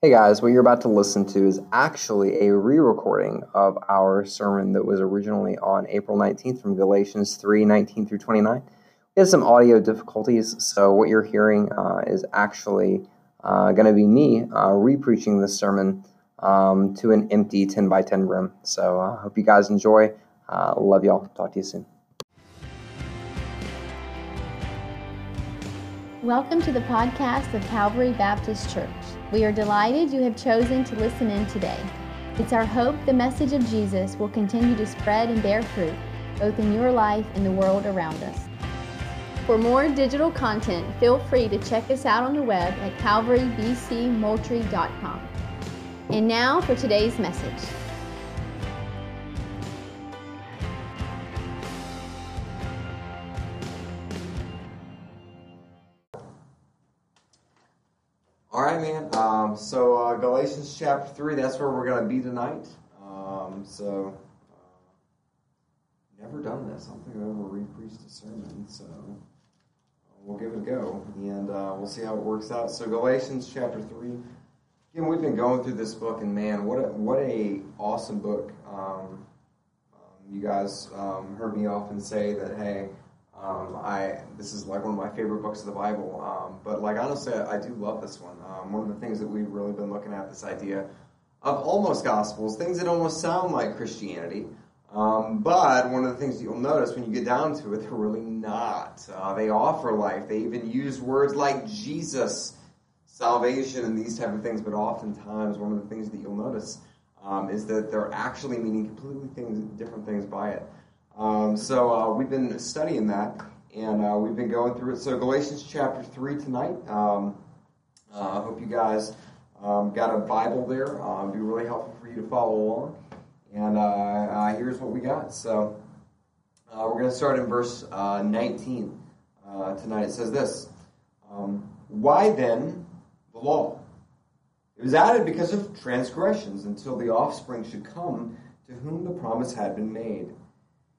Hey guys, what you're about to listen to is actually a re recording of our sermon that was originally on April 19th from Galatians 3 19 through 29. We had some audio difficulties, so what you're hearing uh, is actually uh, going to be me uh, re preaching this sermon um, to an empty 10 by 10 room. So I uh, hope you guys enjoy. Uh, love y'all. Talk to you soon. Welcome to the podcast of Calvary Baptist Church. We are delighted you have chosen to listen in today. It's our hope the message of Jesus will continue to spread and bear fruit, both in your life and the world around us. For more digital content, feel free to check us out on the web at calvarybcmoultrie.com. And now for today's message. All right, man. Um, so uh, Galatians chapter three. That's where we're going to be tonight. Um, so uh, never done this. I don't think I've ever re-preached a sermon. So uh, we'll give it a go, and uh, we'll see how it works out. So Galatians chapter three. Again, we've been going through this book, and man, what a what a awesome book. Um, um you guys um, heard me often say that, hey. Um, I this is like one of my favorite books of the Bible. Um, but like honestly, I, do love this one. Um, one of the things that we've really been looking at this idea of almost gospels, things that almost sound like Christianity. Um, but one of the things you'll notice when you get down to it, they're really not. Uh, they offer life. They even use words like Jesus, salvation, and these type of things. But oftentimes, one of the things that you'll notice um, is that they're actually meaning completely things, different things by it. Um, so uh, we've been studying that, and uh, we've been going through it. So Galatians chapter three tonight. Um, uh, I hope you guys um, got a Bible there. It'd be really helpful for you to follow along. And uh, uh, here's what we got. So we're going to start in verse 19 tonight. It says this: um, Why then the law? It was added because of transgressions, until the offspring should come to whom the promise had been made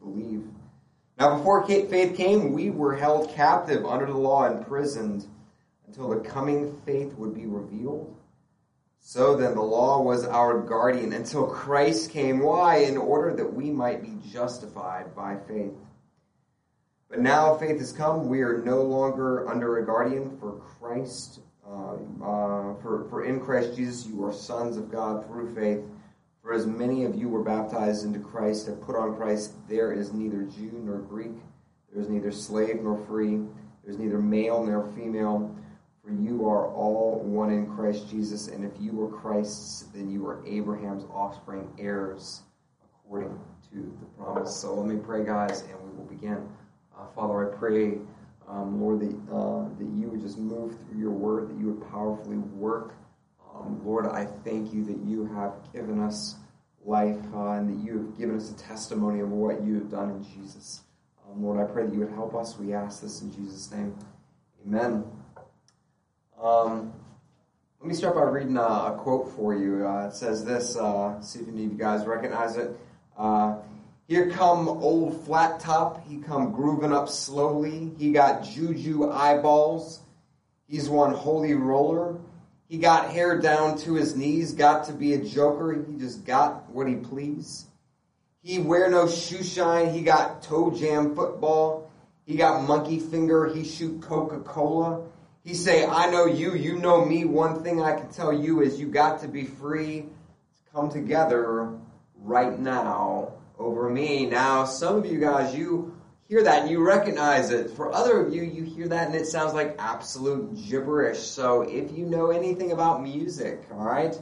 believe. Now, before faith came, we were held captive under the law, imprisoned until the coming faith would be revealed. So then, the law was our guardian until Christ came. Why? In order that we might be justified by faith. But now faith has come. We are no longer under a guardian for Christ. Uh, uh, for, for in Christ Jesus, you are sons of God through faith. For as many of you were baptized into Christ, have put on Christ, there is neither Jew nor Greek, there is neither slave nor free, there is neither male nor female, for you are all one in Christ Jesus. And if you were Christ's, then you are Abraham's offspring, heirs according to the promise. So let me pray, guys, and we will begin. Uh, Father, I pray, um, Lord, that, uh, that you would just move through your word, that you would powerfully work um, Lord, I thank you that you have given us life uh, and that you have given us a testimony of what you have done in Jesus. Um, Lord, I pray that you would help us. We ask this in Jesus' name. Amen. Um, let me start by reading a, a quote for you. Uh, it says this, uh, see if any of you guys recognize it. Uh, here come old flat top. He come grooving up slowly. He got juju eyeballs. He's one holy roller. He got hair down to his knees, got to be a joker. He just got what he pleased. He wear no shoe shine. He got toe jam football. He got monkey finger. He shoot Coca-Cola. He say, I know you, you know me. One thing I can tell you is you got to be free. Come together right now over me. Now, some of you guys, you hear that and you recognize it. For other of you, you hear that and it sounds like absolute gibberish. So if you know anything about music, all right,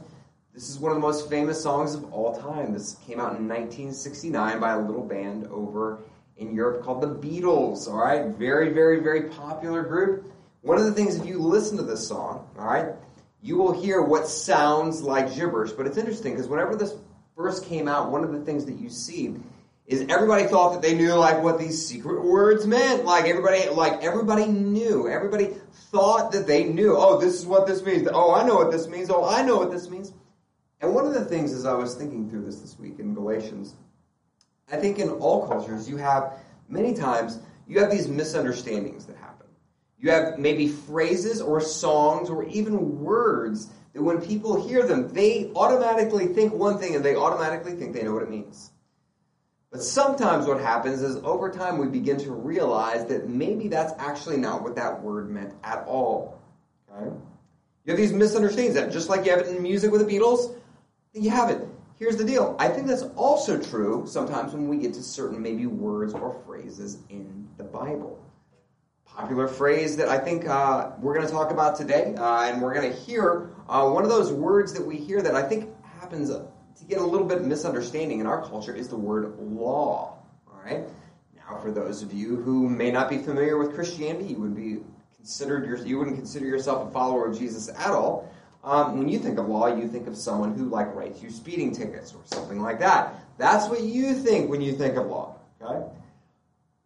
this is one of the most famous songs of all time. This came out in 1969 by a little band over in Europe called the Beatles, all right? Very, very, very popular group. One of the things, if you listen to this song, all right, you will hear what sounds like gibberish. But it's interesting because whenever this first came out, one of the things that you see is everybody thought that they knew like what these secret words meant. Like everybody, like everybody knew. Everybody thought that they knew. Oh, this is what this means. Oh, I know what this means. Oh, I know what this means. And one of the things as I was thinking through this this week in Galatians, I think in all cultures you have many times you have these misunderstandings that happen. You have maybe phrases or songs or even words that when people hear them, they automatically think one thing and they automatically think they know what it means. But sometimes what happens is over time we begin to realize that maybe that's actually not what that word meant at all. Okay? You have these misunderstandings that just like you have it in music with the Beatles, you have it. Here's the deal. I think that's also true sometimes when we get to certain maybe words or phrases in the Bible. Popular phrase that I think uh, we're going to talk about today, uh, and we're going to hear uh, one of those words that we hear that I think happens get a little bit misunderstanding in our culture is the word law. All right. Now, for those of you who may not be familiar with Christianity, you would be considered your, you wouldn't consider yourself a follower of Jesus at all. Um, when you think of law, you think of someone who like writes you speeding tickets or something like that. That's what you think when you think of law. Okay.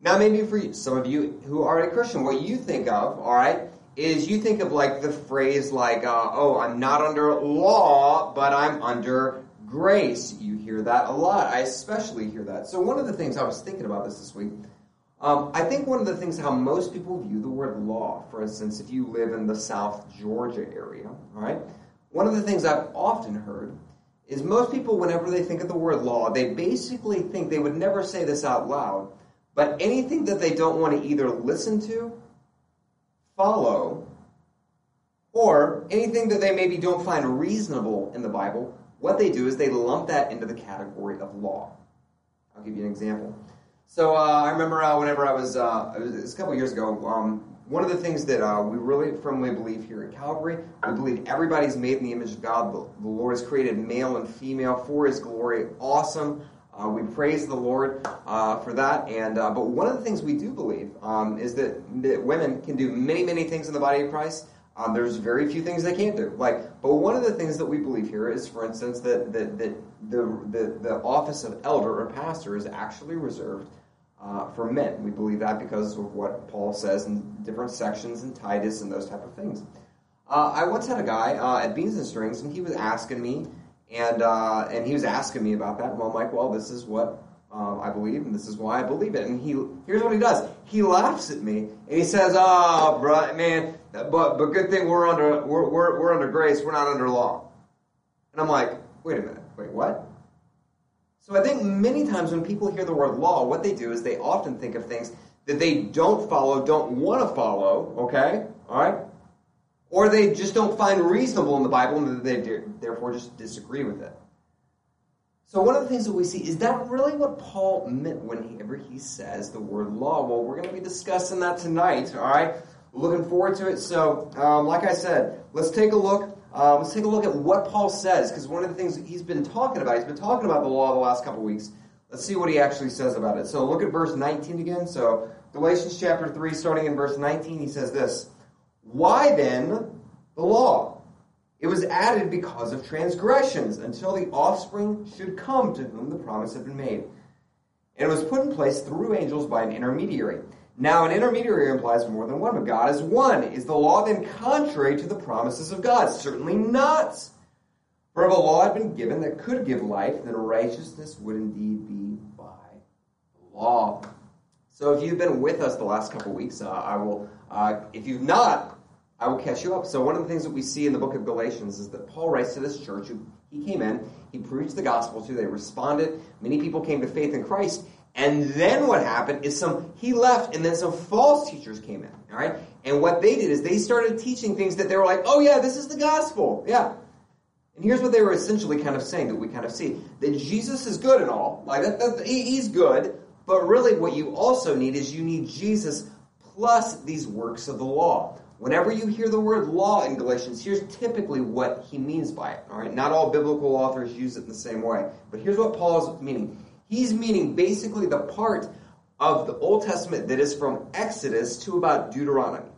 Now, maybe for you, some of you who are a Christian, what you think of, all right, is you think of like the phrase like, uh, "Oh, I'm not under law, but I'm under grace. You hear that a lot. I especially hear that. So, one of the things I was thinking about this this week, um, I think one of the things how most people view the word law, for instance, if you live in the South Georgia area, right, one of the things I've often heard is most people, whenever they think of the word law, they basically think they would never say this out loud, but anything that they don't want to either listen to, follow, or anything that they maybe don't find reasonable in the Bible, what they do is they lump that into the category of law. I'll give you an example. So uh, I remember uh, whenever I was, uh, it was a couple years ago, um, one of the things that uh, we really firmly believe here at Calvary, we believe everybody's made in the image of God. The, Lord has created male and female for His glory. Awesome. Uh, we praise the Lord uh, for that. And but one of the things we do believe um, is that, that women can do many, many things in the body of Christ. Um, there's very few things they can't do. Like, but one of the things that we believe here is, for instance, that, that, that the, the, the office of elder or pastor is actually reserved uh, for men. We believe that because of what Paul says in different sections in Titus and those type of things. Uh, I once had a guy uh, at Beans and Strings, and he was asking me, and uh, and he was asking me about that. Well, I'm like, well, this is what um, I believe, and this is why I believe it. And he here's what he does. He laughs at me and he says, "Oh, bro, man, but but good thing we're under we're, we're we're under grace. We're not under law." And I'm like, "Wait a minute. Wait, what?" So I think many times when people hear the word law, what they do is they often think of things that they don't follow, don't want to follow. Okay, all right, or they just don't find reasonable in the Bible, and they therefore just disagree with it. So one of the things that we see is that really what Paul meant whenever he says the word law. Well, we're going to be discussing that tonight. All right, looking forward to it. So, um, like I said, let's take a look. Uh, let's take a look at what Paul says because one of the things he's been talking about, he's been talking about the law the last couple weeks. Let's see what he actually says about it. So look at verse 19 again. So Galatians chapter 3, starting in verse 19, he says this Why then the law? It was added because of transgressions until the offspring should come to whom the promise had been made. And it was put in place through angels by an intermediary. Now, an intermediary implies more than one, but God is one. Is the law then contrary to the promises of God? Certainly not. For if a law had been given that could give life, then righteousness would indeed be by law. So, if you've been with us the last couple weeks, uh, I will. Uh, if you've not, I will catch you up. So one of the things that we see in the book of Galatians is that Paul writes to this church he came in, he preached the gospel to, they responded, many people came to faith in Christ, and then what happened is some he left and then some false teachers came in. All right? And what they did is they started teaching things that they were like, oh yeah, this is the gospel. Yeah. And here's what they were essentially kind of saying that we kind of see. That Jesus is good and all. Like that, that he's good, but really what you also need is you need Jesus plus these works of the law. Whenever you hear the word law in Galatians, here's typically what he means by it. All right, not all biblical authors use it in the same way, but here's what Paul is meaning. He's meaning basically the part of the Old Testament that is from Exodus to about Deuteronomy.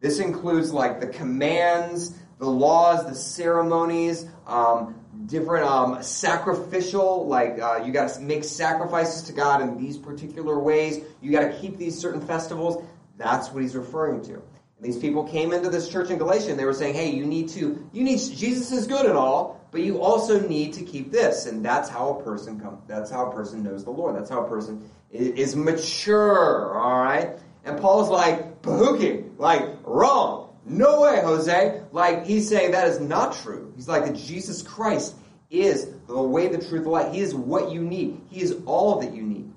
This includes like the commands, the laws, the ceremonies, um, different um, sacrificial, like uh, you got to make sacrifices to God in these particular ways. You got to keep these certain festivals. That's what he's referring to. And these people came into this church in Galatia and they were saying, "Hey, you need to, you need Jesus is good and all, but you also need to keep this." And that's how a person comes. That's how a person knows the Lord. That's how a person is mature. All right. And Paul's like, "Bahuki, like wrong." No way, Jose. Like, he's saying that is not true. He's like that Jesus Christ is the way, the truth, the light. He is what you need. He is all that you need.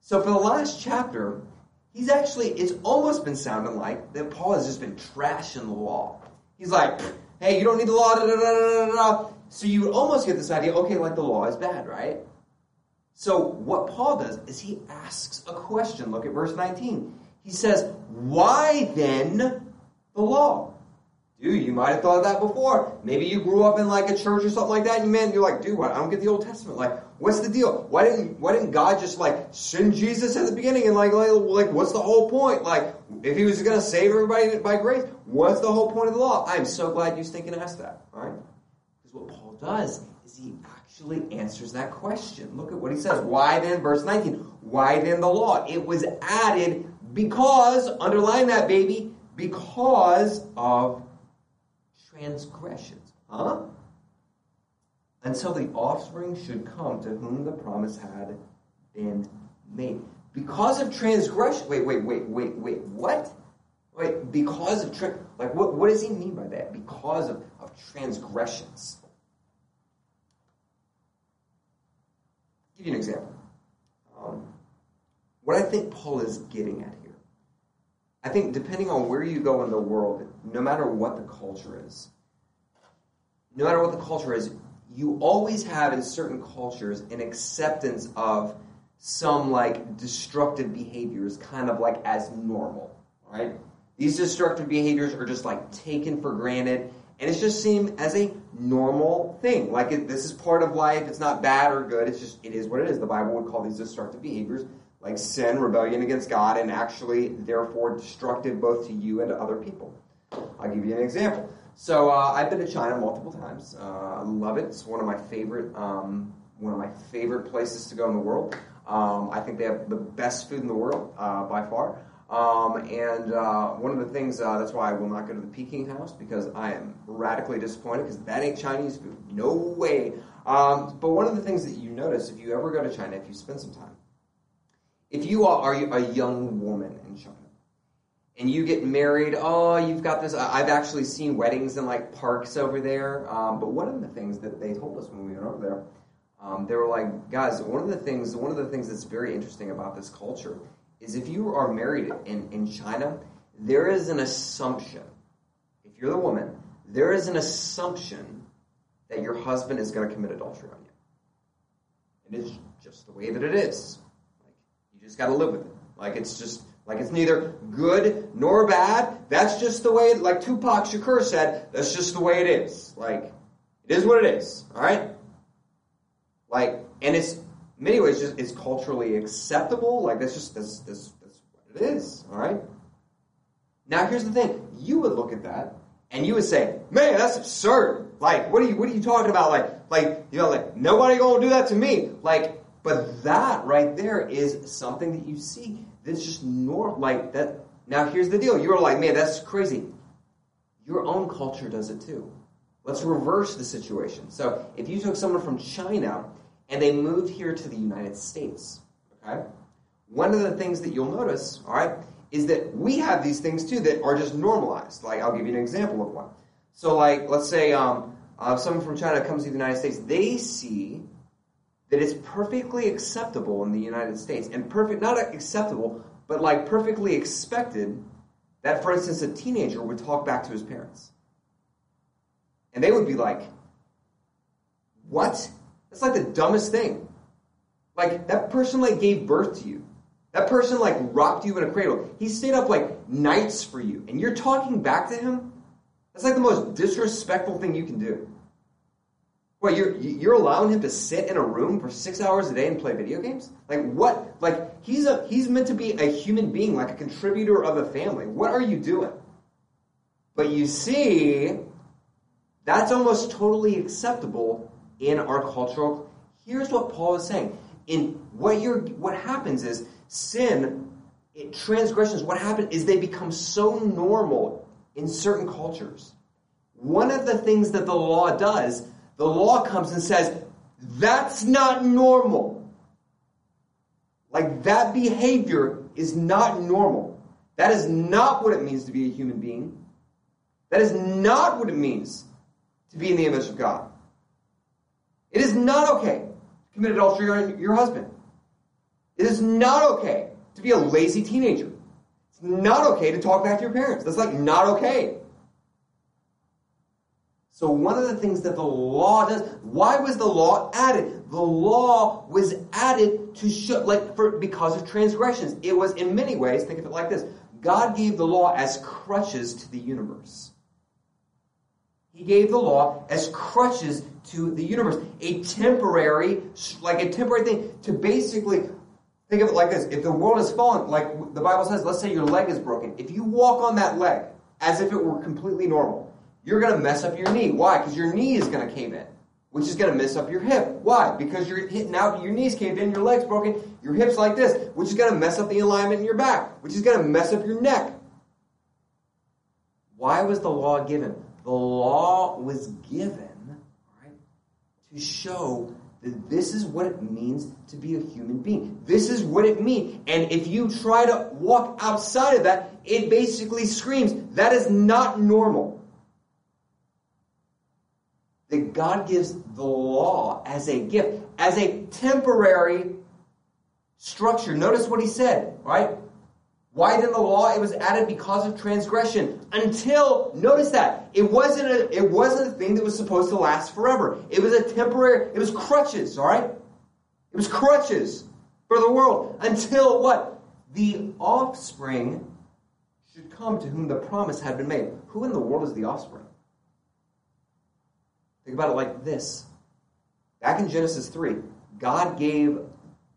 So for the last chapter, he's actually, it's almost been sounding like that Paul has just been trashing the law. He's like, hey, you don't need the law, da, da, da. So you would almost get this idea, okay, like the law is bad, right? So what Paul does is he asks a question. Look at verse 19. He says, why then the law. Dude, you might have thought of that before. Maybe you grew up in like a church or something like that, and you man, you're like, dude, what? I don't get the Old Testament. Like, what's the deal? Why didn't Why didn't God just like send Jesus at the beginning and like like, like what's the whole point? Like, if He was going to save everybody by grace, what's the whole point of the law? I'm so glad you stink and asked that. All right, because what Paul does is he actually answers that question. Look at what he says. Why then, verse 19? Why then the law? It was added because underline that baby because of transgressions. Huh? Until the offspring should come to whom the promise had been made. Because of transgression. Wait, wait, wait, wait, wait. What? Wait, because of tra- like what, what does he mean by that? Because of, of transgressions. I'll give you an example. Um, what I think Paul is getting at here I think depending on where you go in the world, no matter what the culture is, no matter what the culture is, you always have in certain cultures an acceptance of some like destructive behaviors kind of like as normal, right? These destructive behaviors are just like taken for granted and it's just seen as a normal thing. Like it, this is part of life. It's not bad or good. It's just it is what it is. The Bible would call these destructive behaviors like sin, rebellion against God, and actually, therefore, destructive both to you and to other people. I'll give you an example. So uh, I've been to China multiple times. Uh, I love it. It's one of my favorite, um, one of my favorite places to go in the world. Um, I think they have the best food in the world uh, by far. Um, and uh, one of the things uh, that's why I will not go to the Peking House because I am radically disappointed because that ain't Chinese food. No way. Um, but one of the things that you notice if you ever go to China, if you spend some time, if you are a young woman in China and you get married, oh, you've got this. I've actually seen weddings in like parks over there. Um, but one of the things that they told us when we went over there, um, they were like, guys, one of the things, one of the things that's very interesting about this culture is if you are married in, in China, there is an assumption. If you're the woman, there is an assumption that your husband is going to commit adultery on you. It is just the way that it is Like, you just got to live with it. Like it's just like it's neither good nor bad. That's just the way. Like Tupac Shakur said, that's just the way it is. Like it is what it is. All right. Like and it's many ways just it's culturally acceptable. Like that's just that's that's, that's what it is. All right. Now here's the thing: you would look at that and you would say, "Man, that's absurd." Like, what are you what are you talking about? Like, like you know, like nobody gonna do that to me. Like but that right there is something that you see that's just normal. Like that. Now here's the deal. You're like, man, that's crazy. Your own culture does it too. Let's reverse the situation. So if you took someone from China and they moved here to the United States, okay, one of the things that you'll notice, all right, is that we have these things too that are just normalized. Like I'll give you an example of one. So like let's say um, uh, someone from China comes to the United States, they see that it's perfectly acceptable in the United States. And perfect not acceptable but like perfectly expected that for instance a teenager would talk back to his parents. And they would be like what that's like the dumbest thing like that person like gave birth to you that person like rocked you in a cradle he stayed up like nights for you and you're talking back to him that's like the most disrespectful thing you can do what you're you're allowing him to sit in a room for six hours a day and play video games? Like what? Like he's a he's meant to be a human being, like a contributor of a family. What are you doing? But you see, That's almost totally acceptable in our cultural. Here's what Paul is saying. In what you're what happens is sin, it, transgressions, what happens is they become so normal in certain cultures. One of the things that the law does, the law comes and says, that's not normal. Like that behavior is not normal. That is not what it means to be a human being. That is not what it means to be in the image of God. It is not okay to commit adultery on your husband. It is not okay to be a lazy teenager. It's not okay to talk back to your parents. That's like not okay. So one of the things that the law does, why was the law added? The law was added to show, like, for, because of transgressions. It was, in many ways, think of it like this God gave the law as crutches to the universe. He gave the law as crutches to the universe. A temporary, like a temporary thing to basically think of it like this. If the world is fallen, like the Bible says, let's say your leg is broken. If you walk on that leg as if it were completely normal, you're going to mess up your knee. Why? Because your knee is going to cave in, which is going to mess up your hip. Why? Because you're hitting out, your knee's caved in, your leg's broken, your hip's like this, which is going to mess up the alignment in your back, which is going to mess up your neck. Why was the law given? The law was given right, to show that this is what it means to be a human being. This is what it means. And if you try to walk outside of that, it basically screams that is not normal that God gives the law as a gift, as a temporary structure. Notice what he said, right? Why then the law? It was added because of transgression. Until notice that it wasn't a it wasn't a thing that was supposed to last forever. It was a temporary. It was crutches. All right. It was crutches for the world until what the offspring should come to whom the promise had been made. Who in the world is the offspring? Think about it like this. Back in Genesis 3, God gave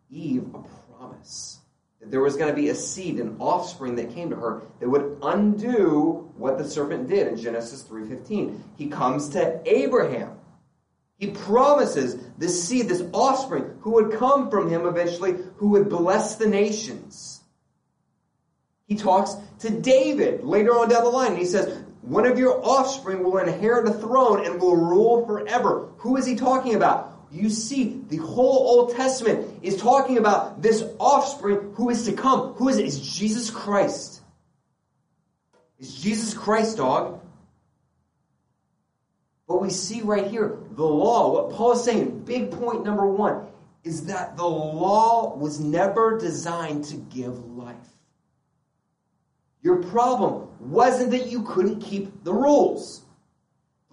Eve a promise that there was going to be a seed, an offspring that came to her that would undo what the serpent did in Genesis 3:15. He comes to Abraham. He promises this seed, this offspring, who would come from him eventually, who would bless the nations. He talks to David later on down the line. And he says, one of your offspring will inherit a throne and will rule forever. Who is he talking about? You see, the whole Old Testament is talking about this offspring who is to come. Who is it? It's Jesus Christ. It's Jesus Christ, dog. But we see right here, the law, what Paul is saying, big point number one, is that the law was never designed to give life. Your problem wasn't that you couldn't keep the rules.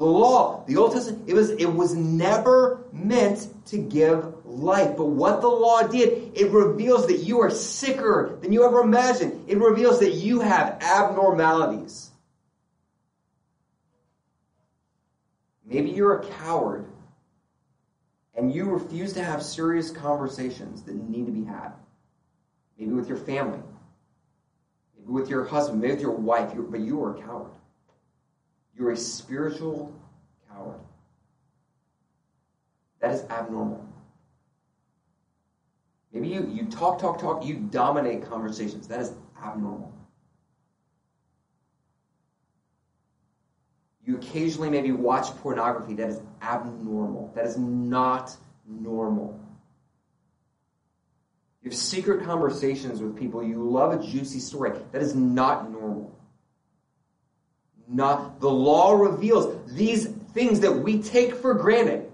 The law, the Old Testament, it was, it was never meant to give life. But what the law did, it reveals that you are sicker than you ever imagined. It reveals that you have abnormalities. Maybe you're a coward and you refuse to have serious conversations that need to be had. Maybe with your family, maybe with your husband, maybe with your wife, but you are a coward. You're a spiritual coward. That is abnormal. Maybe you, you talk, talk, talk, you dominate conversations. That is abnormal. You occasionally maybe watch pornography. That is abnormal. That is not normal. You have secret conversations with people. You love a juicy story. That is not normal. Not the law reveals these things that we take for granted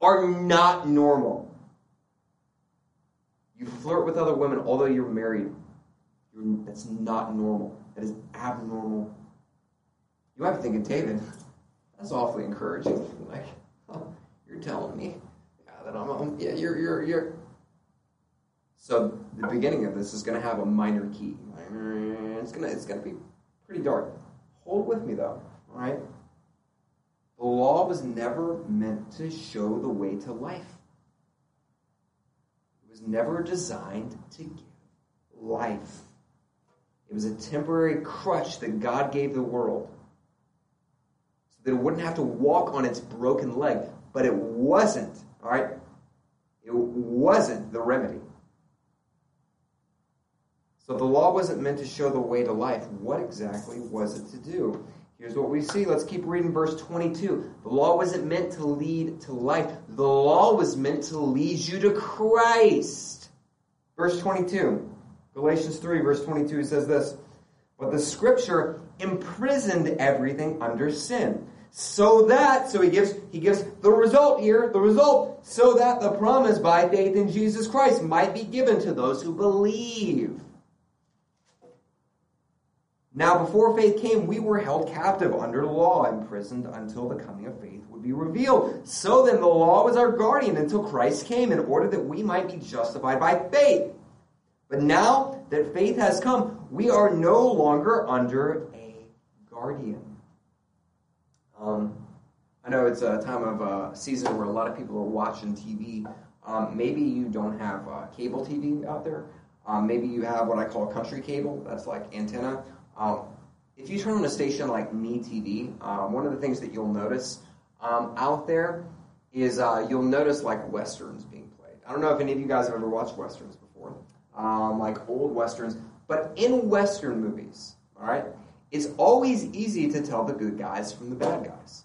are not normal. You flirt with other women although you're married. You're, that's not normal. That is abnormal. You might be thinking, David, that's awfully encouraging. Like, oh, you're telling me yeah, that I'm, yeah, you're, you're, you're, so the beginning of this is going to have a minor key. It's to it's going to be pretty dark. Hold with me though, all right? The law was never meant to show the way to life. It was never designed to give life. It was a temporary crutch that God gave the world so that it wouldn't have to walk on its broken leg. But it wasn't, all right? It wasn't the remedy. So the law wasn't meant to show the way to life. What exactly was it to do? Here's what we see. Let's keep reading verse 22. The law wasn't meant to lead to life. The law was meant to lead you to Christ. Verse 22. Galatians 3, verse 22 says this But the scripture imprisoned everything under sin. So that, so he gives he gives the result here, the result, so that the promise by faith in Jesus Christ might be given to those who believe. Now, before faith came, we were held captive under law, imprisoned until the coming of faith would be revealed. So then, the law was our guardian until Christ came, in order that we might be justified by faith. But now that faith has come, we are no longer under a guardian. Um, I know it's a time of uh, season where a lot of people are watching TV. Um, maybe you don't have uh, cable TV out there. Um, maybe you have what I call country cable. That's like antenna. Um, if you turn on a station like MeTV, um, one of the things that you'll notice um, out there is uh, you'll notice like westerns being played. I don't know if any of you guys have ever watched westerns before, um, like old westerns. But in western movies, all right, it's always easy to tell the good guys from the bad guys.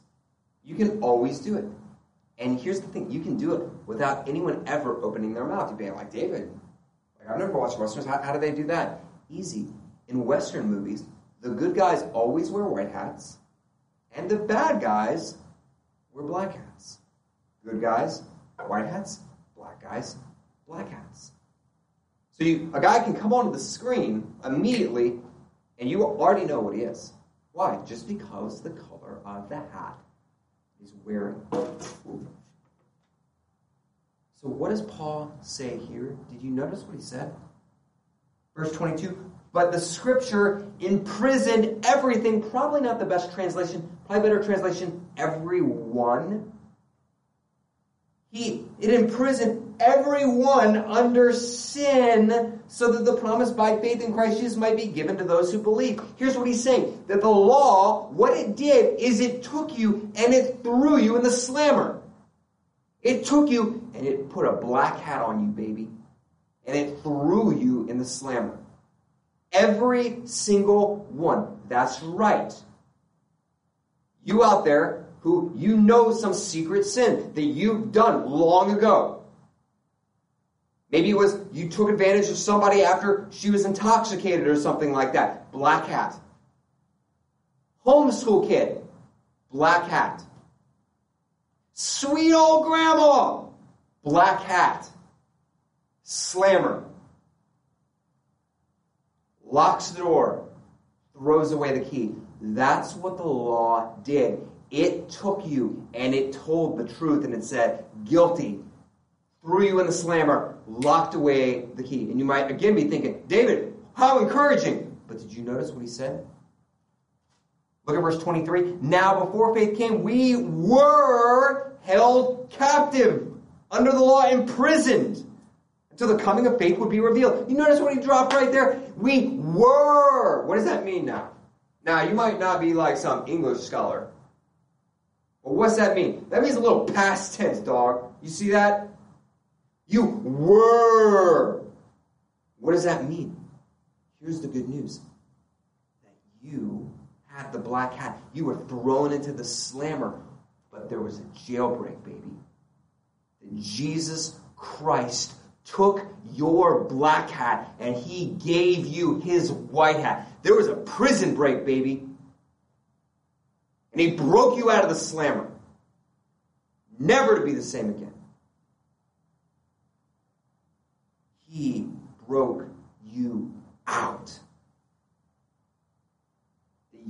You can always do it. And here's the thing: you can do it without anyone ever opening their mouth. You'd be like, David, like I've never watched westerns. How, how do they do that? Easy in Western movies, the good guys always wear white hats, and the bad guys wear black hats. Good guys, white hats, black guys, black hats. So you, a guy can come onto the screen immediately, and you already know what he is. Why? Just because the color of the hat he's wearing. So what does Paul say here? Did you notice what he said? Verse 22 but the scripture imprisoned everything. Probably not the best translation. Probably better translation, everyone. He, it imprisoned everyone under sin so that the promise by faith in Christ Jesus might be given to those who believe. Here's what he's saying that the law, what it did is it took you and it threw you in the slammer. It took you and it put a black hat on you, baby. And it threw you in the slammer. Every single one. That's right. You out there who you know some secret sin that you've done long ago. Maybe it was you took advantage of somebody after she was intoxicated or something like that. Black hat. Homeschool kid. Black hat. Sweet old grandma. Black hat. Slammer locks the door, throws away the key. That's what the law did. It took you and it told the truth and it said, guilty, threw you in the slammer, locked away the key. And you might again be thinking, David, how encouraging. But did you notice what he said? Look at verse 23. Now, before faith came, we were held captive under the law, imprisoned until the coming of faith would be revealed. You notice what he dropped right there? We were. What does that mean now? Now, you might not be like some English scholar. But what's that mean? That means a little past tense, dog. You see that? You were. What does that mean? Here's the good news that you had the black hat. You were thrown into the slammer, but there was a jailbreak, baby. That Jesus Christ took your black hat and he gave you his white hat. There was a prison break, baby. And he broke you out of the slammer. Never to be the same again. He broke you out.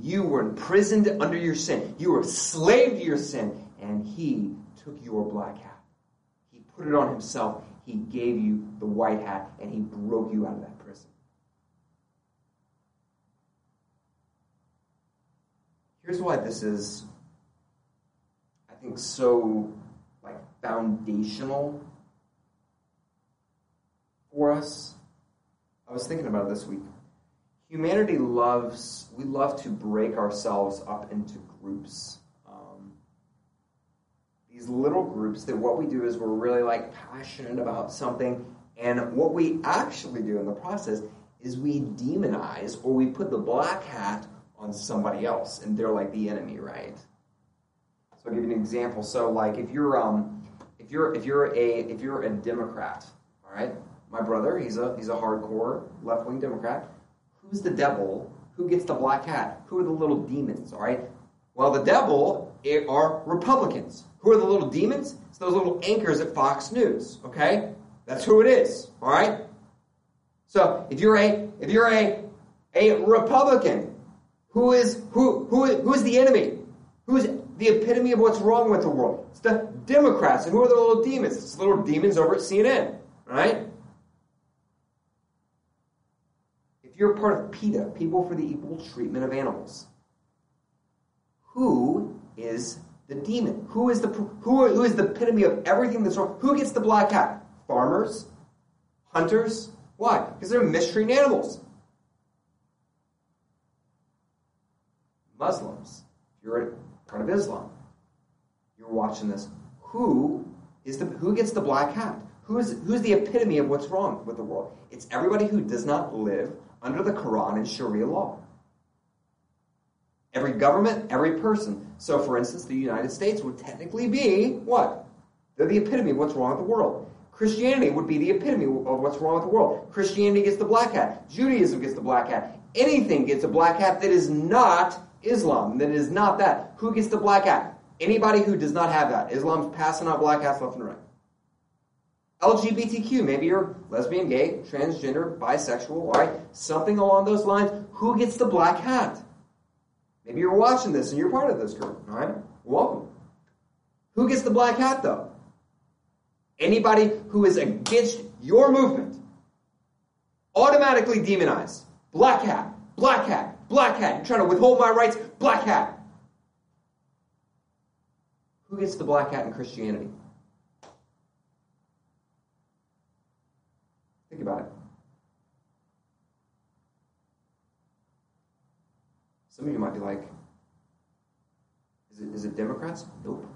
You were imprisoned under your sin. You were a slave to your sin. And he took your black hat. He put it on himself he gave you the white hat and he broke you out of that prison. Here's why this is, I think, so like foundational for us. I was thinking about it this week. Humanity loves, we love to break ourselves up into groups. These little groups that what we do is we're really like passionate about something, and what we actually do in the process is we demonize or we put the black hat on somebody else, and they're like the enemy, right? So I'll give you an example. So like if you're um if you're if you're a if you're a Democrat, all right, my brother, he's a he's a hardcore left wing Democrat. Who's the devil? Who gets the black hat? Who are the little demons? All right. Well, the devil are Republicans. Who are the little demons? It's those little anchors at Fox News. Okay, that's who it is. All right. So if you're a if you're a a Republican, who is who who who is the enemy? Who is the epitome of what's wrong with the world? It's the Democrats. And who are the little demons? It's the little demons over at CNN, right? If you're part of PETA, People for the Equal Treatment of Animals, who is the demon? Who is the who, who is the epitome of everything that's wrong? Who gets the black hat? Farmers, hunters. Why? Because they're mistreating animals. Muslims. You're part of Islam, you're watching this. Who is the who gets the black hat? Who's who's the epitome of what's wrong with the world? It's everybody who does not live under the Quran and Sharia law. Every government, every person. So, for instance, the United States would technically be what? They're the epitome of what's wrong with the world. Christianity would be the epitome of what's wrong with the world. Christianity gets the black hat. Judaism gets the black hat. Anything gets a black hat that is not Islam, that is not that. Who gets the black hat? Anybody who does not have that. Islam's passing out black hats left and right. LGBTQ, maybe you're lesbian, gay, transgender, bisexual, right? Something along those lines. Who gets the black hat? Maybe you're watching this and you're part of this group, all right? Welcome. Who gets the black hat, though? Anybody who is against your movement, automatically demonized. Black hat, black hat, black hat. You're trying to withhold my rights, black hat. Who gets the black hat in Christianity? Think about it. Some of you might be like, is it, is it Democrats? Nope.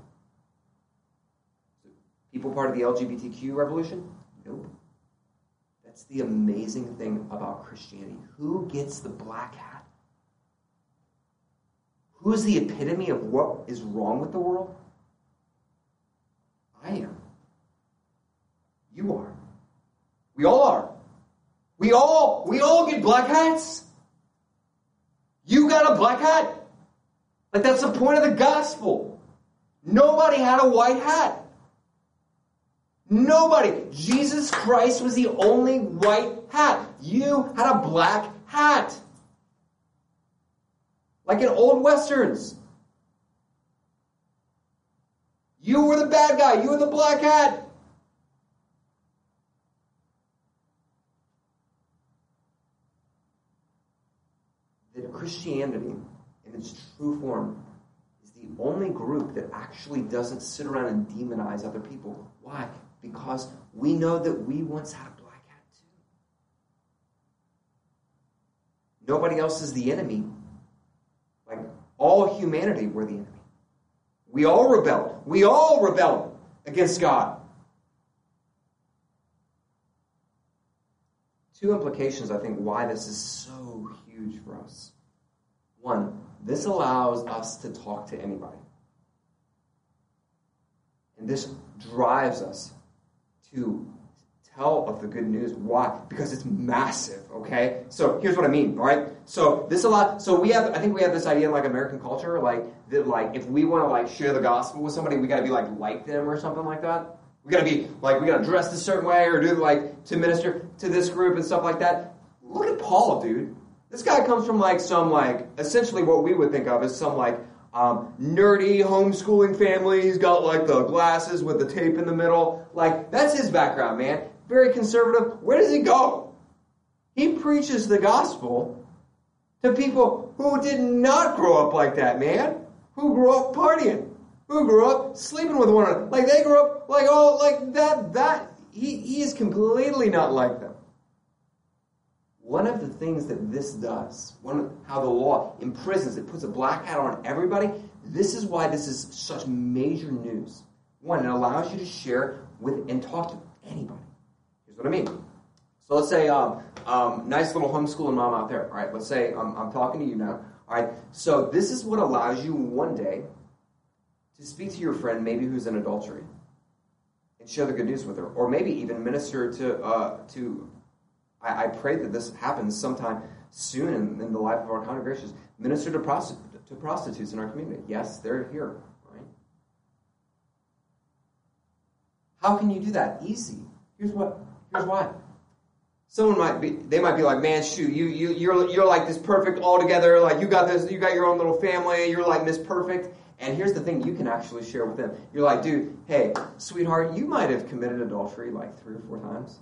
People part of the LGBTQ revolution? Nope. That's the amazing thing about Christianity. Who gets the black hat? Who's the epitome of what is wrong with the world? I am. You are. We all are. We all we all get black hats. You got a black hat. Like that's the point of the gospel. Nobody had a white hat. Nobody. Jesus Christ was the only white hat. You had a black hat. Like in old westerns. You were the bad guy. You were the black hat. That Christianity, in its true form, is the only group that actually doesn't sit around and demonize other people. Why? because we know that we once had a black hat too. Nobody else is the enemy. Like all humanity were the enemy. We all rebelled. We all rebelled against God. Two implications, I think, why this is so huge for us. One, this allows us to talk to anybody. And this drives us to tell of the good news. Why? Because it's massive, okay? So here's what I mean, right? So this a lot so we have I think we have this idea in like American culture, like that like if we want to like share the gospel with somebody, we gotta be like like them or something like that. We gotta be like we gotta dress a certain way or do like to minister to this group and stuff like that. Look at Paul, dude. This guy comes from like some like essentially what we would think of as some like um, nerdy homeschooling family. He's got like the glasses with the tape in the middle. Like, that's his background, man. Very conservative. Where does he go? He preaches the gospel to people who did not grow up like that, man. Who grew up partying. Who grew up sleeping with one another. Like, they grew up like, all like that, that. He, he is completely not like them. One of the things that this does, one how the law imprisons, it puts a black hat on everybody. This is why this is such major news. One, it allows you to share with and talk to anybody. Here's what I mean. So let's say, um, um, nice little homeschooling mom out there. All right, let's say I'm, I'm talking to you now. All right, so this is what allows you one day to speak to your friend, maybe who's in adultery, and share the good news with her, or maybe even minister to uh, to. I, I, pray that this happens sometime soon in, in the life of our congregations. Minister to, to prostitutes in our community. Yes, they're here, right? How can you do that? Easy. Here's what. Here's why. Someone might be, they might be like, man, shoot, you, you, you're, you're like this perfect altogether. Like you got this, you got your own little family. You're like Miss Perfect. And here's the thing you can actually share with them. You're like, dude, hey, sweetheart, you might have committed adultery like three or four times.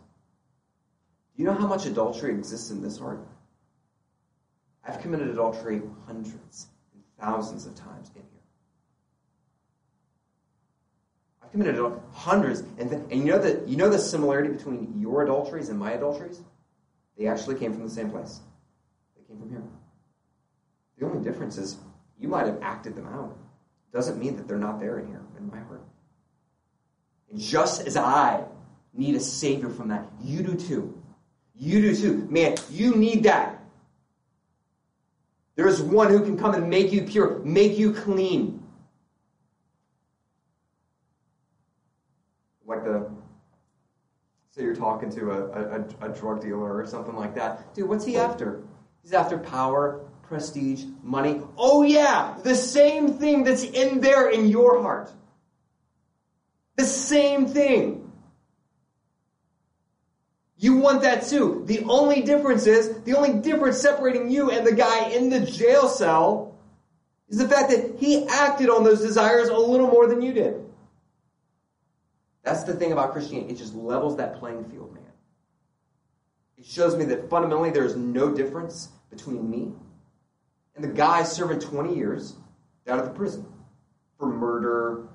You know how much adultery exists in this heart? I've committed adultery hundreds and thousands of times in here. I've committed adultery hundreds, and, th- and you know the you know the similarity between your adulteries and my adulteries? They actually came from the same place. They came from here. The only difference is you might have acted them out. Doesn't mean that they're not there in here in my heart. And just as I need a savior from that, you do too. You do too. Man, you need that. There is one who can come and make you pure, make you clean. like the say you're talking to a, a, a, drug dealer or something like that. Dude, what's he after? He's after power, prestige, money. Oh, yeah, the same thing that's in there in your heart. The same thing. You want that too. The only difference is, the only difference separating you and the guy in the jail cell is the fact that he acted on those desires a little more than you did. That's the thing about Christianity. It just levels that playing field, man. It shows me that fundamentally there's no difference between me and the guy serving 20 years down at the prison for murder,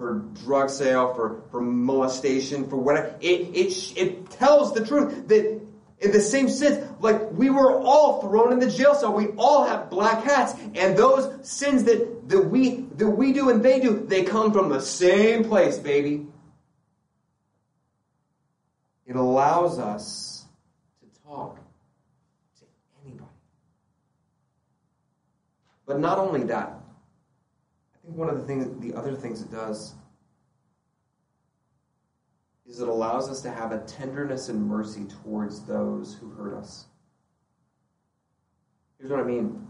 for, drug sale, for, for molestation, for whatever. It, it, it tells the truth that in the same sense, like we were all thrown in the jail cell. We all have black hats, and those sins that that we that we do and they do, they come from the same place, baby. It allows us to talk to anybody. But not only that, think one of the things the other things it does is it allows us to have a tenderness and mercy towards those who hurt us. Here's what I mean.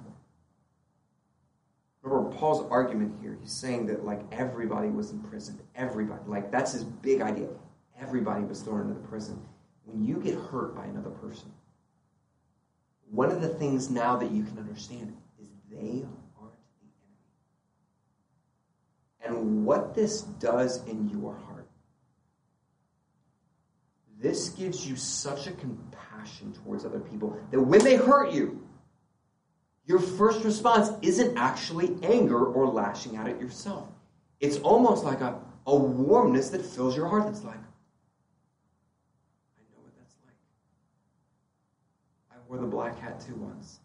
Remember Paul's argument here. He's saying that like everybody was imprisoned. Everybody. Like that's his big idea. Everybody was thrown into the prison. When you get hurt by another person, one of the things now that you can understand is they aren't the enemy. And what this does in your heart, this gives you such a compassion towards other people that when they hurt you, your first response isn't actually anger or lashing out at yourself. It's almost like a, a warmness that fills your heart that's like, I know what that's like. I wore the black hat too once.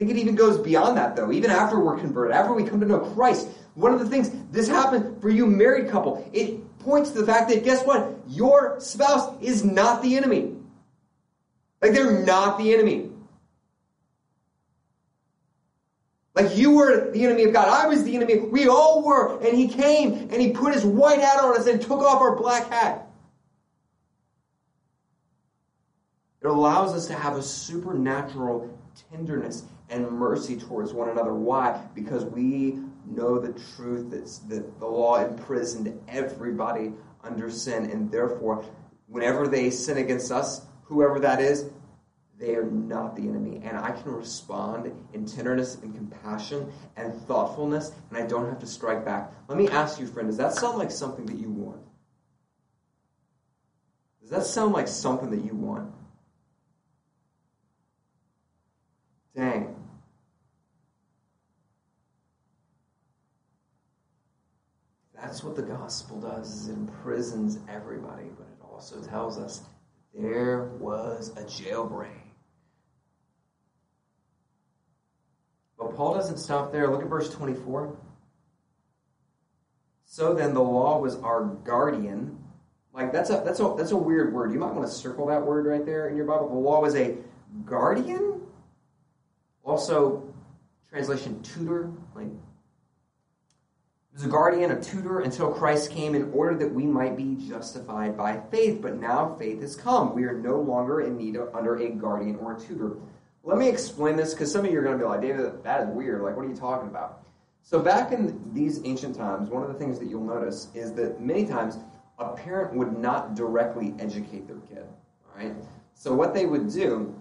I think it even goes beyond that, though. Even after we're converted, after we come to know Christ, one of the things, this happened for you married couple. It points to the fact that, guess what? Your spouse is not the enemy. Like, they're not the enemy. Like you were the enemy of God. I was the enemy. We all were. And he came and he put his white hat on us and took off our black hat. It allows us to have a supernatural tenderness and mercy towards one another. Why? Because we know the truth that, that the law imprisoned everybody under sin, and therefore, whenever they sin against us, whoever that is, they are not the enemy. And I can respond in tenderness and compassion and thoughtfulness, and I don't have to strike back. Let me ask you, friend, does that sound like something that you want? Does that sound like something that you want? Dang. That's what the gospel does, is it imprisons everybody, but it also tells us there was a jailbreak. But Paul doesn't stop there. Look at verse 24. So then the law was our guardian. Like that's a that's a that's a weird word. You might want to circle that word right there in your Bible. The law was a guardian. Also, translation tutor, like it was a guardian, a tutor until Christ came in order that we might be justified by faith. But now faith has come. We are no longer in need of under a guardian or a tutor. Let me explain this because some of you are going to be like, David, that is weird. Like, what are you talking about? So, back in these ancient times, one of the things that you'll notice is that many times a parent would not directly educate their kid. All right? So, what they would do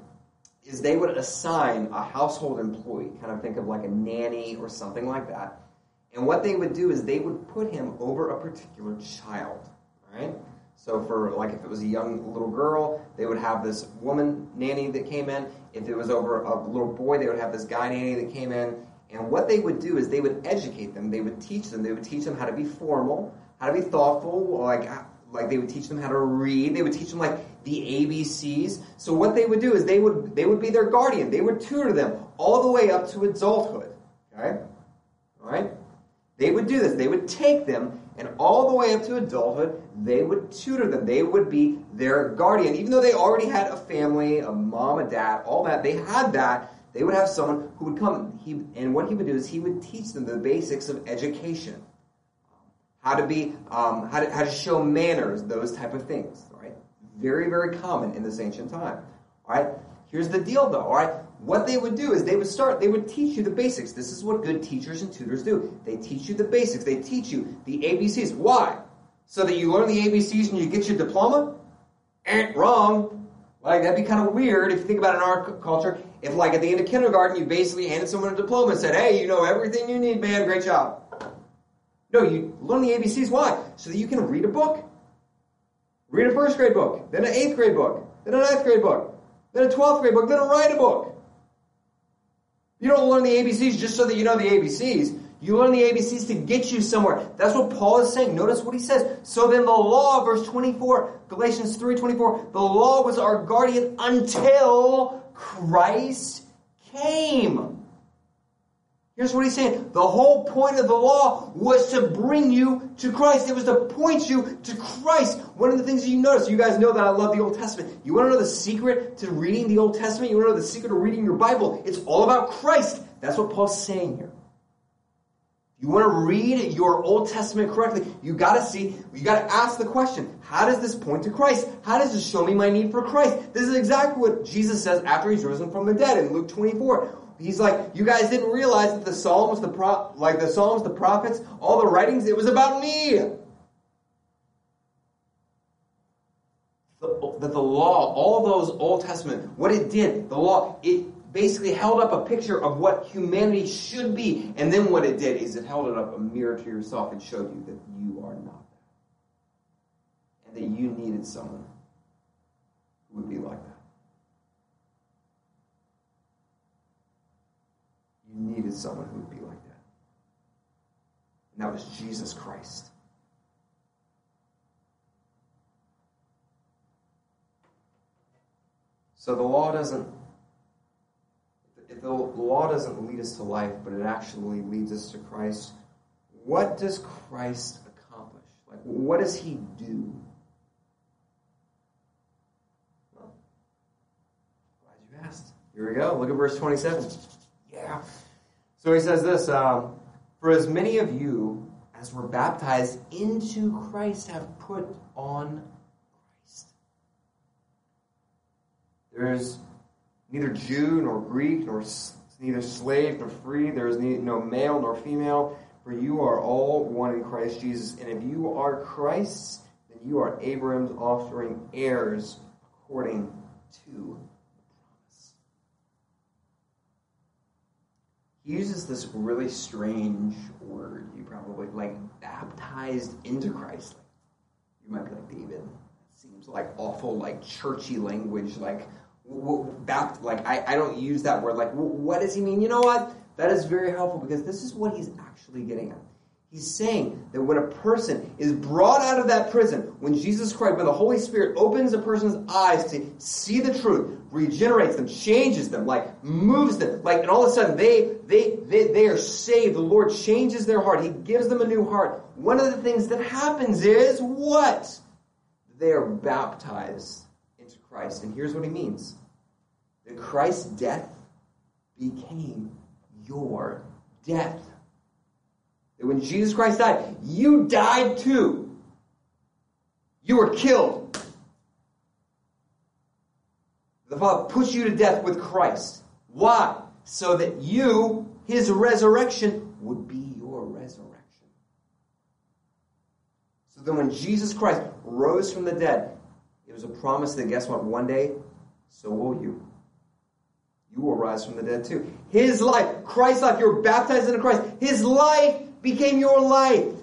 is they would assign a household employee, kind of think of like a nanny or something like that. And what they would do is they would put him over a particular child. Right? So for like if it was a young little girl, they would have this woman nanny that came in. If it was over a little boy, they would have this guy nanny that came in. And what they would do is they would educate them. They would teach them. They would teach them how to be formal, how to be thoughtful, like uh, like they would teach them how to read. They would teach them like the ABCs. So what they would do is they would they would be their guardian. They would tutor them all the way up to adulthood. Okay? All right? They would do this. They would take them and all the way up to adulthood, they would tutor them. They would be their guardian. Even though they already had a family, a mom, a dad, all that, they had that. They would have someone who would come. He, and what he would do is he would teach them the basics of education. How to be, um, how, to, how to show manners, those type of things. Right? Very, very common in this ancient time. All right? Here's the deal, though. All right? What they would do is they would start, they would teach you the basics. This is what good teachers and tutors do. They teach you the basics. They teach you the ABCs. Why? So that you learn the ABCs and you get your diploma? Eh, wrong. Like, that'd be kind of weird if you think about it in our culture. If, like, at the end of kindergarten, you basically handed someone a diploma and said, hey, you know everything you need, man, great job. No, you learn the ABCs. Why? So that you can read a book. Read a first grade book, then an eighth grade book, then a ninth grade book, then a 12th grade book, then a write a book. You don't learn the ABCs just so that you know the ABCs. You learn the ABCs to get you somewhere. That's what Paul is saying. Notice what he says. So then the law, verse 24, Galatians 3 24, the law was our guardian until Christ came. Here's what he's saying. The whole point of the law was to bring you to Christ. It was to point you to Christ. One of the things that you notice, you guys know that I love the Old Testament. You want to know the secret to reading the Old Testament? You want to know the secret of reading your Bible? It's all about Christ. That's what Paul's saying here. You want to read your Old Testament correctly, you got to see, you got to ask the question, how does this point to Christ? How does this show me my need for Christ? This is exactly what Jesus says after he's risen from the dead in Luke 24. He's like, you guys didn't realize that the Psalms, the pro- like the Psalms, the prophets, all the writings, it was about me. That the law, all those Old Testament, what it did, the law, it basically held up a picture of what humanity should be. And then what it did is it held it up a mirror to yourself and showed you that you are not that. And that you needed someone who would be like that. Needed someone who would be like that. And that was Jesus Christ. So the law doesn't if the law doesn't lead us to life, but it actually leads us to Christ, what does Christ accomplish? Like what does he do? Well, glad you asked. Here we go. Look at verse 27. Yeah. So he says this um, For as many of you as were baptized into Christ have put on Christ. There's neither Jew nor Greek, nor neither slave nor free. There is no male nor female, for you are all one in Christ Jesus. And if you are Christ's, then you are Abraham's offspring, heirs according to uses this really strange word. You probably like baptized into Christ. you might be like David. seems like awful, like churchy language. Like, bapt, like I, I don't use that word. Like, what does he mean? You know what? That is very helpful because this is what he's actually getting at. He's saying that when a person is brought out of that prison, when Jesus Christ, when the Holy Spirit opens a person's eyes to see the truth, regenerates them, changes them, like moves them, like, and all of a sudden they, they, they, they are saved. The Lord changes their heart. He gives them a new heart. One of the things that happens is what? They are baptized into Christ. And here's what he means. That Christ's death became your death. That when Jesus Christ died, you died too. You were killed. The Father pushed you to death with Christ. Why? So that you, his resurrection, would be your resurrection. So then when Jesus Christ rose from the dead, it was a promise that guess what? One day, so will you. You will rise from the dead too. His life, Christ's life, you're baptized into Christ. His life became your life.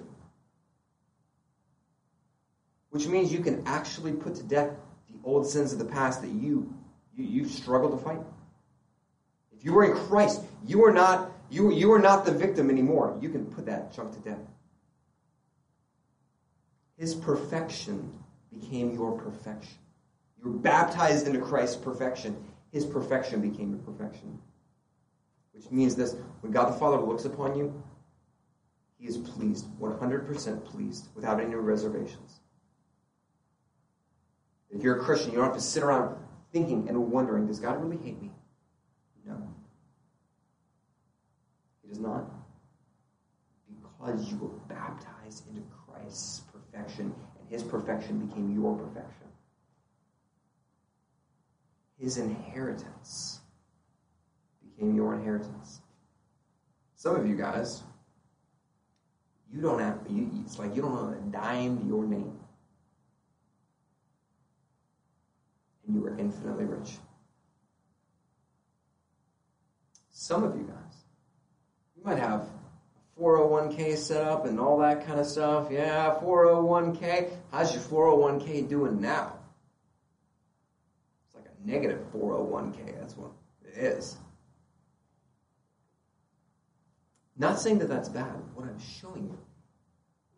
Which means you can actually put to death the old sins of the past that you, you you've struggled to fight. If you were in Christ, you are not you, you are not the victim anymore. You can put that junk to death. His perfection became your perfection. You were baptized into Christ's perfection. His perfection became your perfection. Which means this when God the Father looks upon you, he is pleased, 100% pleased, without any reservations. If you're a Christian, you don't have to sit around thinking and wondering, does God really hate me? No. He does not. Because you were baptized into Christ's perfection, and his perfection became your perfection. His inheritance became your inheritance. Some of you guys, you don't have, you, it's like you don't know a dime your name. And you are infinitely rich. Some of you guys, you might have 401k set up and all that kind of stuff. Yeah, 401k. How's your 401k doing now? It's like a negative 401k. That's what it is. Not saying that that's bad. What I'm showing you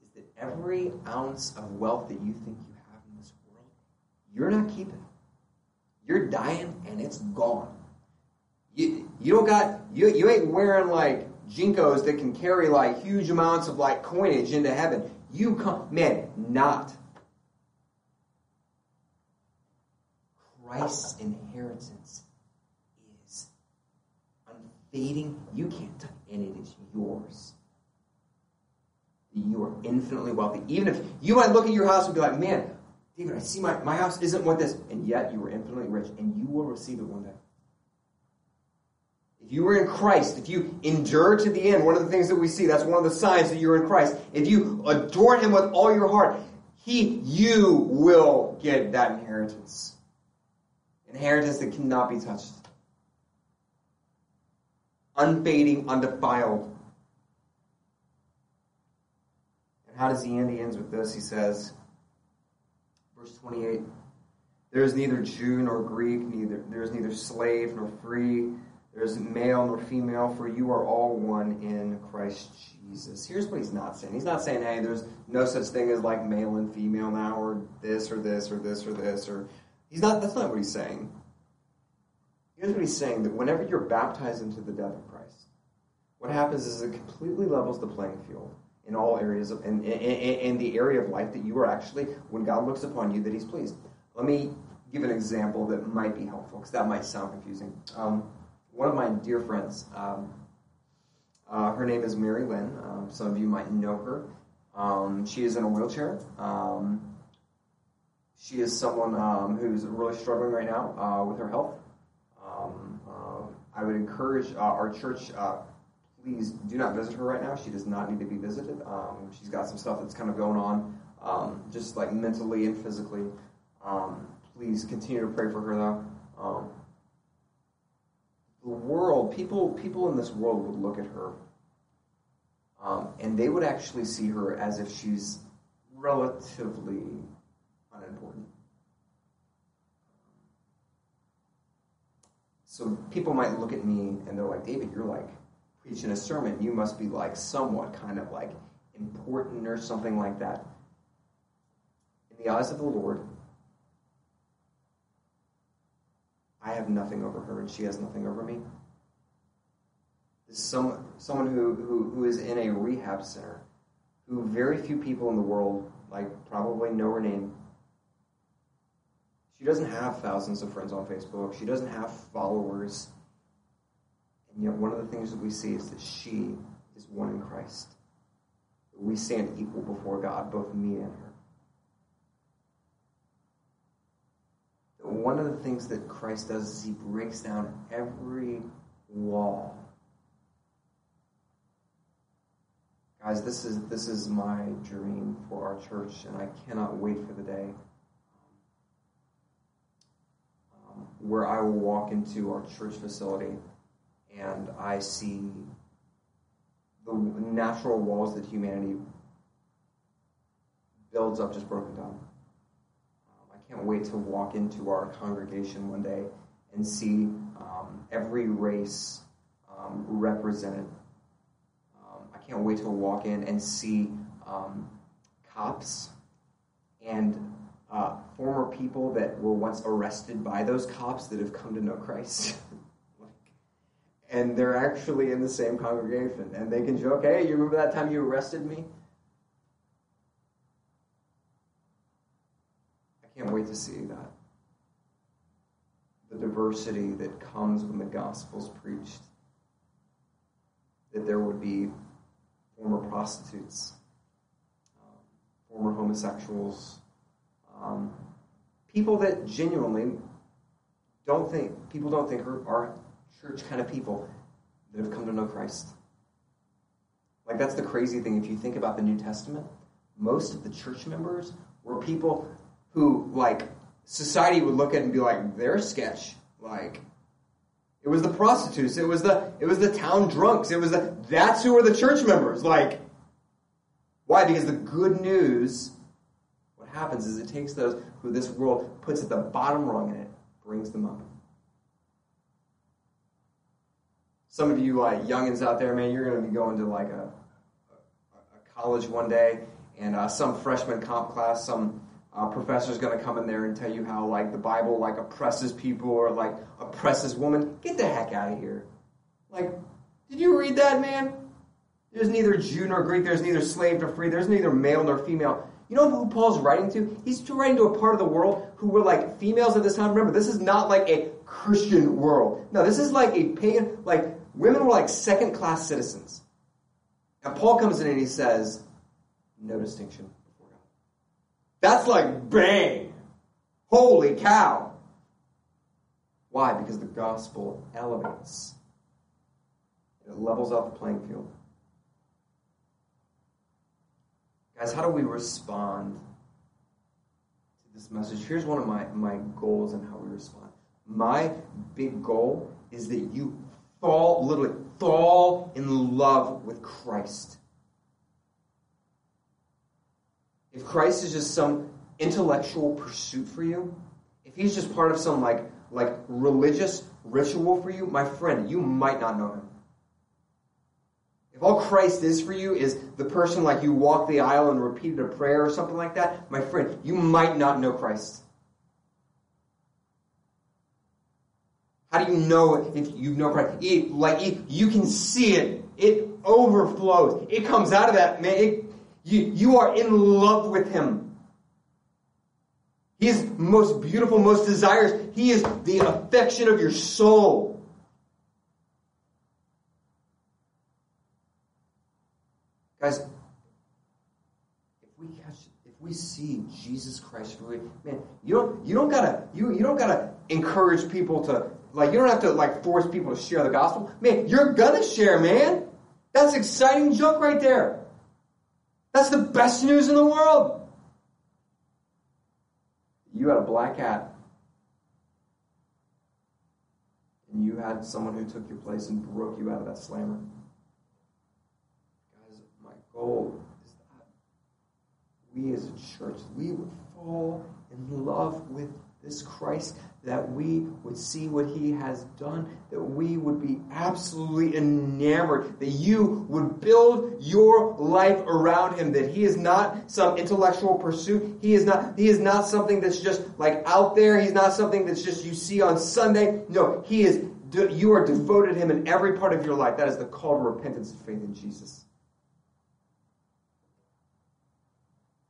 is that every ounce of wealth that you think you have in this world, you're not keeping. You're dying and it's gone. You, you don't got you, you ain't wearing like JNCOs that can carry like huge amounts of like coinage into heaven. You come man, not. Christ's inheritance unfading. You can't touch and it is yours. You are infinitely wealthy. Even if you might look at your house and be like, man, David, I see my, my house isn't what this, and yet you are infinitely rich, and you will receive it one day. If you were in Christ, if you endure to the end, one of the things that we see, that's one of the signs that you're in Christ. If you adore Him with all your heart, He, you will get that inheritance. Inheritance that cannot be touched unfading, undefiled. And how does he end? He ends with this. He says, verse 28 There is neither Jew nor Greek, neither there is neither slave nor free, there is male nor female, for you are all one in Christ Jesus. Here's what he's not saying. He's not saying, hey, there's no such thing as like male and female now, or this or this or this or this, or he's not that's not what he's saying. Here's what he's saying that whenever you're baptized into the death of what happens is it completely levels the playing field in all areas of in, in, in, the area of life that you are actually, when God looks upon you, that he's pleased. Let me give an example that might be helpful because that might sound confusing. Um, one of my dear friends, um, uh, her name is Mary Lynn. Um, some of you might know her. Um, she is in a wheelchair. Um, she is someone um, who's really struggling right now uh, with her health. Uh, I would encourage uh, our church. Please do not visit her right now. She does not need to be visited. Um, she's got some stuff that's kind of going on, um, just like mentally and physically. Um, please continue to pray for her, though. Um, the world, people, people in this world would look at her, um, and they would actually see her as if she's relatively unimportant. So people might look at me and they're like, David, you're like preaching a sermon. You must be like somewhat kind of like important or something like that. In the eyes of the Lord, I have nothing over her and she has nothing over me. Some, someone who, who, who is in a rehab center, who very few people in the world, like, probably know her name. She doesn't have thousands of friends on Facebook. She doesn't have followers. And yet, one of the things that we see is that she is one in Christ. We stand equal before God, both me and her. One of the things that Christ does is he breaks down every wall. Guys, this is this is my dream for our church, and I cannot wait for the day um, where I will walk into our church facility and I see the natural walls that humanity builds up just broken down. Um, I can't wait to walk into our congregation one day and see um, every race um, represented. Um, I can't wait to walk in and see um, cops and uh, former people that were once arrested by those cops that have come to know Christ. and they're actually in the same congregation. And they can joke, hey, you remember that time you arrested me? I can't wait to see that. The diversity that comes when the gospel's preached. That there would be former prostitutes, um, former homosexuals, um, people that genuinely don't think, people don't think are, are church kind of people that have come to know Christ. Like, that's the crazy thing. If you think about the New Testament, most of the church members were people who, like, society would look at and be like, they're sketch. Like, it was the prostitutes. It was the it was the town drunks. It was the that's who were the church members. Like, why? Because the good news, what happens is it takes those who this world puts at the bottom rung in it, brings them up. Some of you like youngins out there, man, you're going to be going to like a, a college one day, and uh, some freshman comp class, some uh, professor's going to come in there and tell you how like the Bible like oppresses people or like oppresses women. Get the heck out of here! Like, did you read that, man? There's neither Jew nor Greek. There's neither slave nor free. There's neither male nor female. You know who Paul's writing to? He's writing to a part of the world who were like females at this time. Remember, this is not like a Christian world. No, this is like a pagan, like Women were like second class citizens. And Paul comes in and he says, no distinction before God. That's like bang! Holy cow! Why? Because the gospel elevates. It levels out the playing field. Guys, how do we respond to this message? Here's one of my, my goals and how we respond. My big goal is that you fall, literally, fall in love with Christ. If Christ is just some intellectual pursuit for you, if he's just part of some like like religious ritual for you, my friend, you might not know him. If all Christ is for you is the person like you walk the aisle and repeated a prayer or something like that, my friend, you might not know Christ. How do you know if you know Christ? It, like it, you can see it. It overflows. It comes out of that man. It, you, you are in love with Him. He is most beautiful, most desires. He is the affection of your soul. Guys, if we catch, if we see Jesus Christ, man, you don't, you don't gotta, you, you don't gotta encourage people to like, you don't have to, like, force people to share the gospel. Man, you're gonna share, man. That's exciting junk right there. That's the best news in the world. You had a black hat. And you had someone who took your place and broke you out of that slammer. Guys, my goal is that we as a church, we would fall in love with this Christ, that we would see what he has done, that we would be absolutely enamored, that you would build your life around him, that he is not some intellectual pursuit. He is not, he is not something that's just like out there. He's not something that's just you see on Sunday. No, he is, you are devoted to him in every part of your life. That is the call to repentance and faith in Jesus.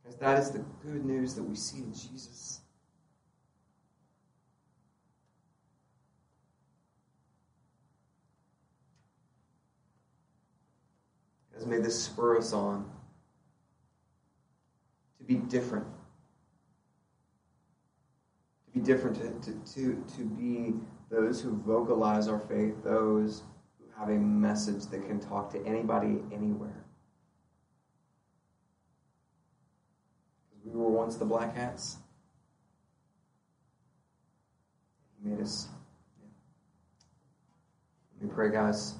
Because that is the good news that we see in Jesus. As may this spur us on to be different. To be different, to, to, to, to be those who vocalize our faith, those who have a message that can talk to anybody, anywhere. Because We were once the black hats. He made us. Yeah. Let me pray, guys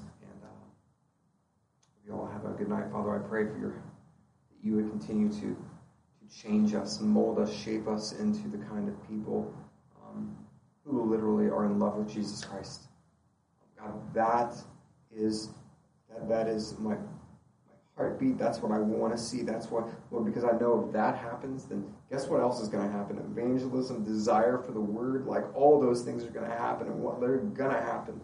have a good night. Father, I pray for your that you would continue to, to change us, mold us, shape us into the kind of people um, who literally are in love with Jesus Christ. God, that is that that is my heartbeat. That's what I want to see. That's what Lord, because I know if that happens, then guess what else is going to happen? Evangelism, desire for the word, like all those things are going to happen, and what they're going to happen.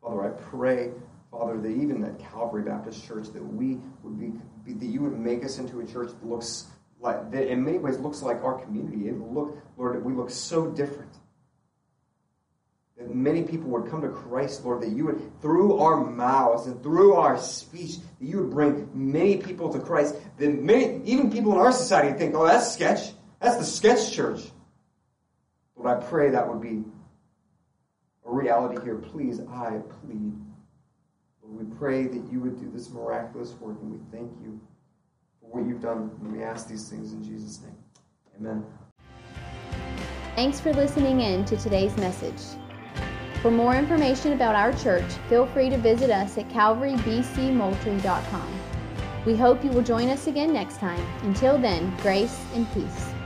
Father, I pray Father, that even at Calvary Baptist Church, that we would be, that you would make us into a church that looks like that in many ways looks like our community. It look, Lord, we look so different. That many people would come to Christ, Lord, that you would, through our mouths and through our speech, that you would bring many people to Christ. That many, even people in our society think, oh, that's sketch. That's the sketch church. Lord, I pray that would be a reality here. Please, I plead we pray that you would do this miraculous work, and we thank you for what you've done. And we ask these things in Jesus' name. Amen. Thanks for listening in to today's message. For more information about our church, feel free to visit us at calvarybcmoultrie.com. We hope you will join us again next time. Until then, grace and peace.